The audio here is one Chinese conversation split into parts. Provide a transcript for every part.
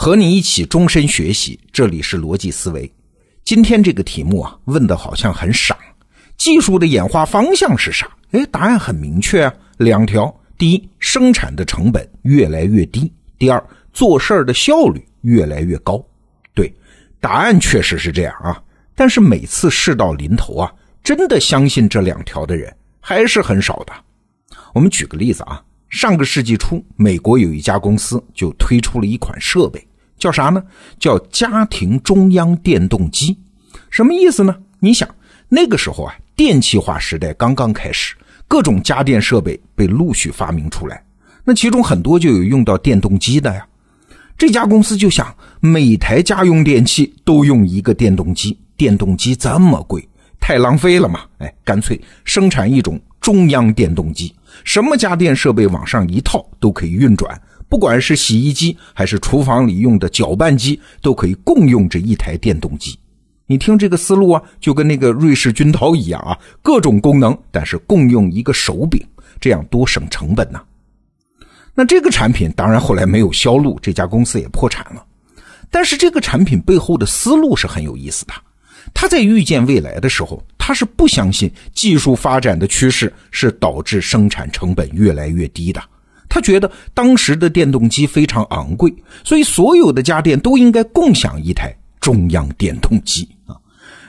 和你一起终身学习，这里是逻辑思维。今天这个题目啊，问的好像很傻。技术的演化方向是啥？哎，答案很明确啊，两条：第一，生产的成本越来越低；第二，做事儿的效率越来越高。对，答案确实是这样啊。但是每次事到临头啊，真的相信这两条的人还是很少的。我们举个例子啊。上个世纪初，美国有一家公司就推出了一款设备，叫啥呢？叫家庭中央电动机。什么意思呢？你想，那个时候啊，电气化时代刚刚开始，各种家电设备被陆续发明出来，那其中很多就有用到电动机的呀。这家公司就想，每台家用电器都用一个电动机，电动机这么贵，太浪费了嘛？哎，干脆生产一种。中央电动机，什么家电设备往上一套都可以运转，不管是洗衣机还是厨房里用的搅拌机，都可以共用这一台电动机。你听这个思路啊，就跟那个瑞士军刀一样啊，各种功能，但是共用一个手柄，这样多省成本呢。那这个产品当然后来没有销路，这家公司也破产了。但是这个产品背后的思路是很有意思的。他在预见未来的时候。他是不相信技术发展的趋势是导致生产成本越来越低的。他觉得当时的电动机非常昂贵，所以所有的家电都应该共享一台中央电动机啊。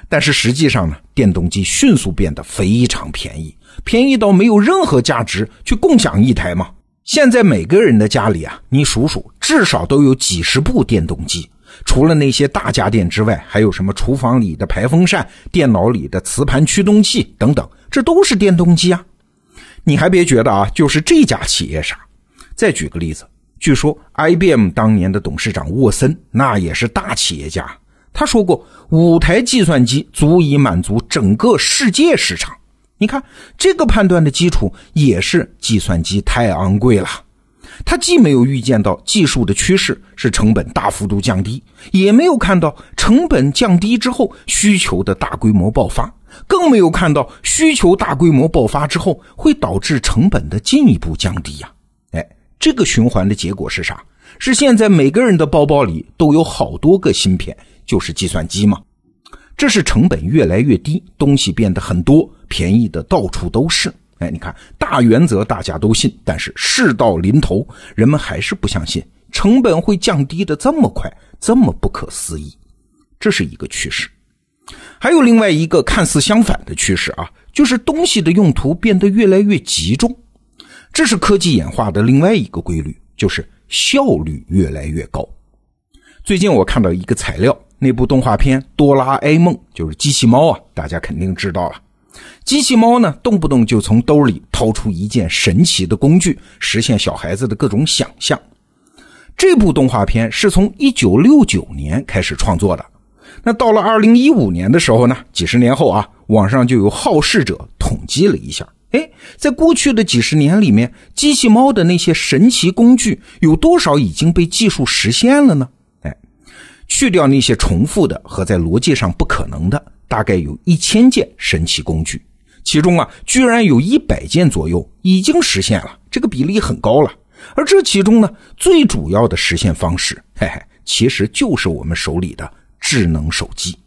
但是实际上呢，电动机迅速变得非常便宜，便宜到没有任何价值去共享一台嘛。现在每个人的家里啊，你数数，至少都有几十部电动机。除了那些大家电之外，还有什么厨房里的排风扇、电脑里的磁盘驱动器等等，这都是电动机啊！你还别觉得啊，就是这家企业傻。再举个例子，据说 IBM 当年的董事长沃森那也是大企业家，他说过五台计算机足以满足整个世界市场。你看这个判断的基础也是计算机太昂贵了。他既没有预见到技术的趋势是成本大幅度降低，也没有看到成本降低之后需求的大规模爆发，更没有看到需求大规模爆发之后会导致成本的进一步降低呀！这个循环的结果是啥？是现在每个人的包包里都有好多个芯片，就是计算机吗？这是成本越来越低，东西变得很多，便宜的到处都是。哎，你看大原则大家都信，但是事到临头，人们还是不相信成本会降低的这么快，这么不可思议。这是一个趋势。还有另外一个看似相反的趋势啊，就是东西的用途变得越来越集中。这是科技演化的另外一个规律，就是效率越来越高。最近我看到一个材料，那部动画片《哆啦 A 梦》就是机器猫啊，大家肯定知道了。机器猫呢，动不动就从兜里掏出一件神奇的工具，实现小孩子的各种想象。这部动画片是从1969年开始创作的，那到了2015年的时候呢，几十年后啊，网上就有好事者统计了一下，哎，在过去的几十年里面，机器猫的那些神奇工具有多少已经被技术实现了呢？哎，去掉那些重复的和在逻辑上不可能的。大概有一千件神奇工具，其中啊，居然有一百件左右已经实现了，这个比例很高了。而这其中呢，最主要的实现方式，嘿嘿，其实就是我们手里的智能手机。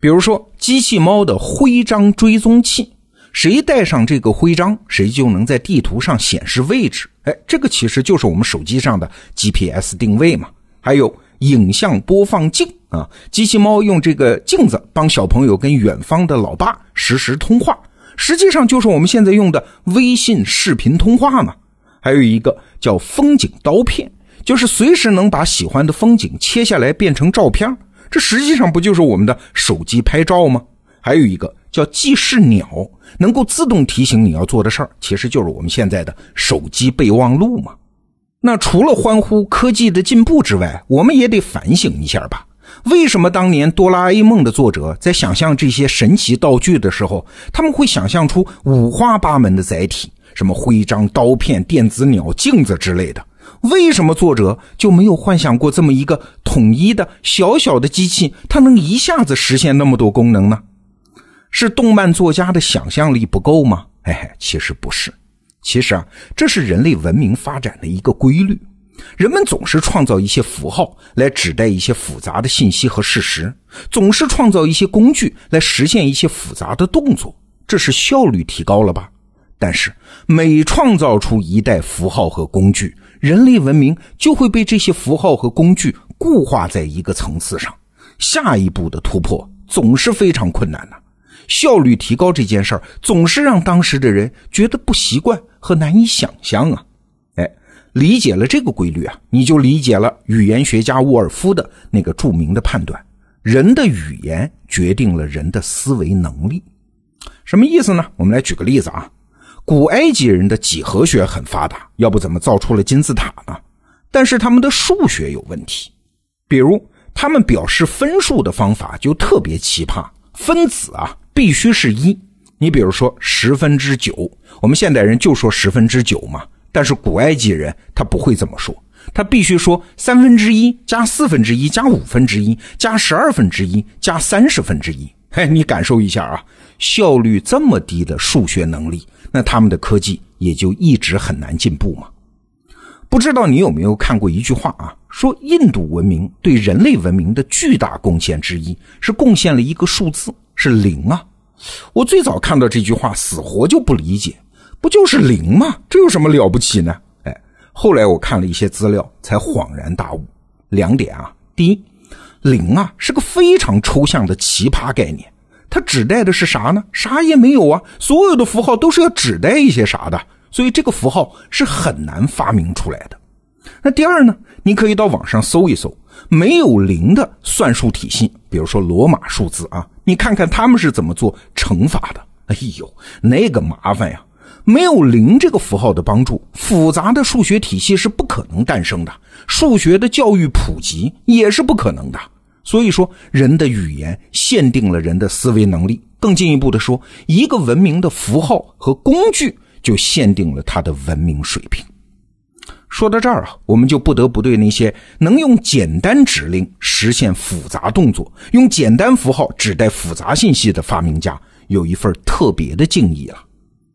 比如说，机器猫的徽章追踪器，谁带上这个徽章，谁就能在地图上显示位置。哎，这个其实就是我们手机上的 GPS 定位嘛。还有。影像播放镜啊，机器猫用这个镜子帮小朋友跟远方的老爸实时通话，实际上就是我们现在用的微信视频通话嘛。还有一个叫风景刀片，就是随时能把喜欢的风景切下来变成照片，这实际上不就是我们的手机拍照吗？还有一个叫记事鸟，能够自动提醒你要做的事儿，其实就是我们现在的手机备忘录嘛。那除了欢呼科技的进步之外，我们也得反省一下吧。为什么当年《哆啦 A 梦》的作者在想象这些神奇道具的时候，他们会想象出五花八门的载体，什么徽章、刀片、电子鸟、镜子之类的？为什么作者就没有幻想过这么一个统一的小小的机器，它能一下子实现那么多功能呢？是动漫作家的想象力不够吗？哎，其实不是。其实啊，这是人类文明发展的一个规律。人们总是创造一些符号来指代一些复杂的信息和事实，总是创造一些工具来实现一些复杂的动作，这是效率提高了吧？但是每创造出一代符号和工具，人类文明就会被这些符号和工具固化在一个层次上，下一步的突破总是非常困难的。效率提高这件事儿，总是让当时的人觉得不习惯和难以想象啊！哎，理解了这个规律啊，你就理解了语言学家沃尔夫的那个著名的判断：人的语言决定了人的思维能力。什么意思呢？我们来举个例子啊，古埃及人的几何学很发达，要不怎么造出了金字塔呢？但是他们的数学有问题，比如他们表示分数的方法就特别奇葩，分子啊。必须是一，你比如说十分之九，我们现代人就说十分之九嘛，但是古埃及人他不会这么说，他必须说三分之一加四分之一加五分之一加十二分之一加三十分之一。嘿，你感受一下啊，效率这么低的数学能力，那他们的科技也就一直很难进步嘛。不知道你有没有看过一句话啊，说印度文明对人类文明的巨大贡献之一是贡献了一个数字。是零啊！我最早看到这句话，死活就不理解，不就是零吗？这有什么了不起呢？哎，后来我看了一些资料，才恍然大悟。两点啊，第一，零啊是个非常抽象的奇葩概念，它指代的是啥呢？啥也没有啊！所有的符号都是要指代一些啥的，所以这个符号是很难发明出来的。那第二呢？你可以到网上搜一搜。没有零的算术体系，比如说罗马数字啊，你看看他们是怎么做乘法的。哎呦，那个麻烦呀！没有零这个符号的帮助，复杂的数学体系是不可能诞生的，数学的教育普及也是不可能的。所以说，人的语言限定了人的思维能力。更进一步的说，一个文明的符号和工具就限定了它的文明水平。说到这儿啊，我们就不得不对那些能用简单指令实现复杂动作、用简单符号指代复杂信息的发明家有一份特别的敬意了。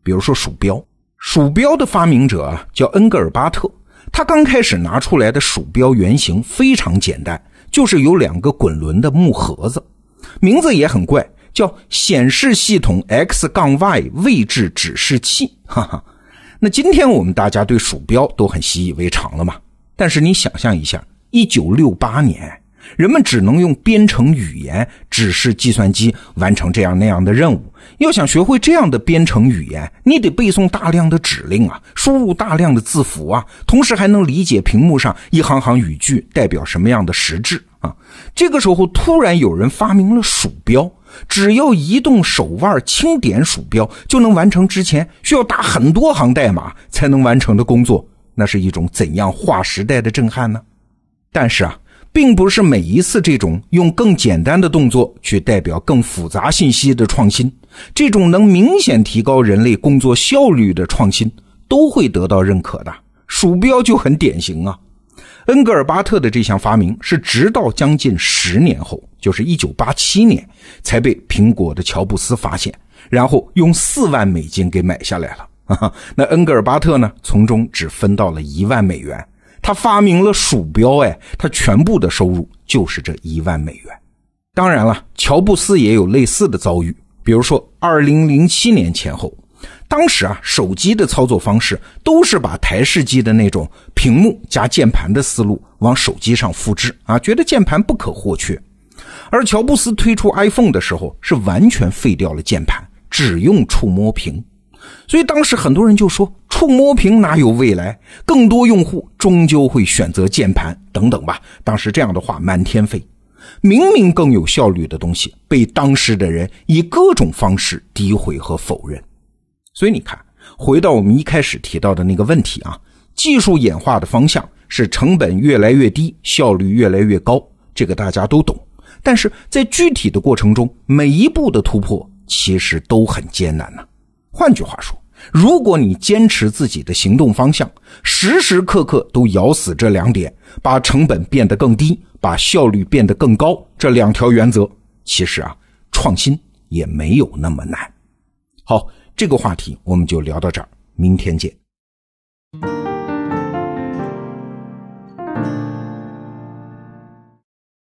比如说鼠标，鼠标的发明者啊叫恩格尔巴特，他刚开始拿出来的鼠标原型非常简单，就是有两个滚轮的木盒子，名字也很怪，叫显示系统 X 杠 Y 位置指示器，哈哈。那今天我们大家对鼠标都很习以为常了嘛？但是你想象一下，一九六八年，人们只能用编程语言指示计算机完成这样那样的任务。要想学会这样的编程语言，你得背诵大量的指令啊，输入大量的字符啊，同时还能理解屏幕上一行行语句代表什么样的实质啊。这个时候，突然有人发明了鼠标。只要移动手腕轻点鼠标，就能完成之前需要打很多行代码才能完成的工作。那是一种怎样划时代的震撼呢？但是啊，并不是每一次这种用更简单的动作去代表更复杂信息的创新，这种能明显提高人类工作效率的创新，都会得到认可的。鼠标就很典型啊。恩格尔巴特的这项发明是直到将近十年后，就是一九八七年，才被苹果的乔布斯发现，然后用四万美金给买下来了。那恩格尔巴特呢，从中只分到了一万美元。他发明了鼠标，哎，他全部的收入就是这一万美元。当然了，乔布斯也有类似的遭遇，比如说二零零七年前后。当时啊，手机的操作方式都是把台式机的那种屏幕加键盘的思路往手机上复制啊，觉得键盘不可或缺。而乔布斯推出 iPhone 的时候，是完全废掉了键盘，只用触摸屏。所以当时很多人就说，触摸屏哪有未来？更多用户终究会选择键盘等等吧。当时这样的话满天飞，明明更有效率的东西，被当时的人以各种方式诋毁和否认。所以你看，回到我们一开始提到的那个问题啊，技术演化的方向是成本越来越低，效率越来越高，这个大家都懂。但是在具体的过程中，每一步的突破其实都很艰难呢。换句话说，如果你坚持自己的行动方向，时时刻刻都咬死这两点，把成本变得更低，把效率变得更高，这两条原则，其实啊，创新也没有那么难。好。这个话题我们就聊到这儿，明天见。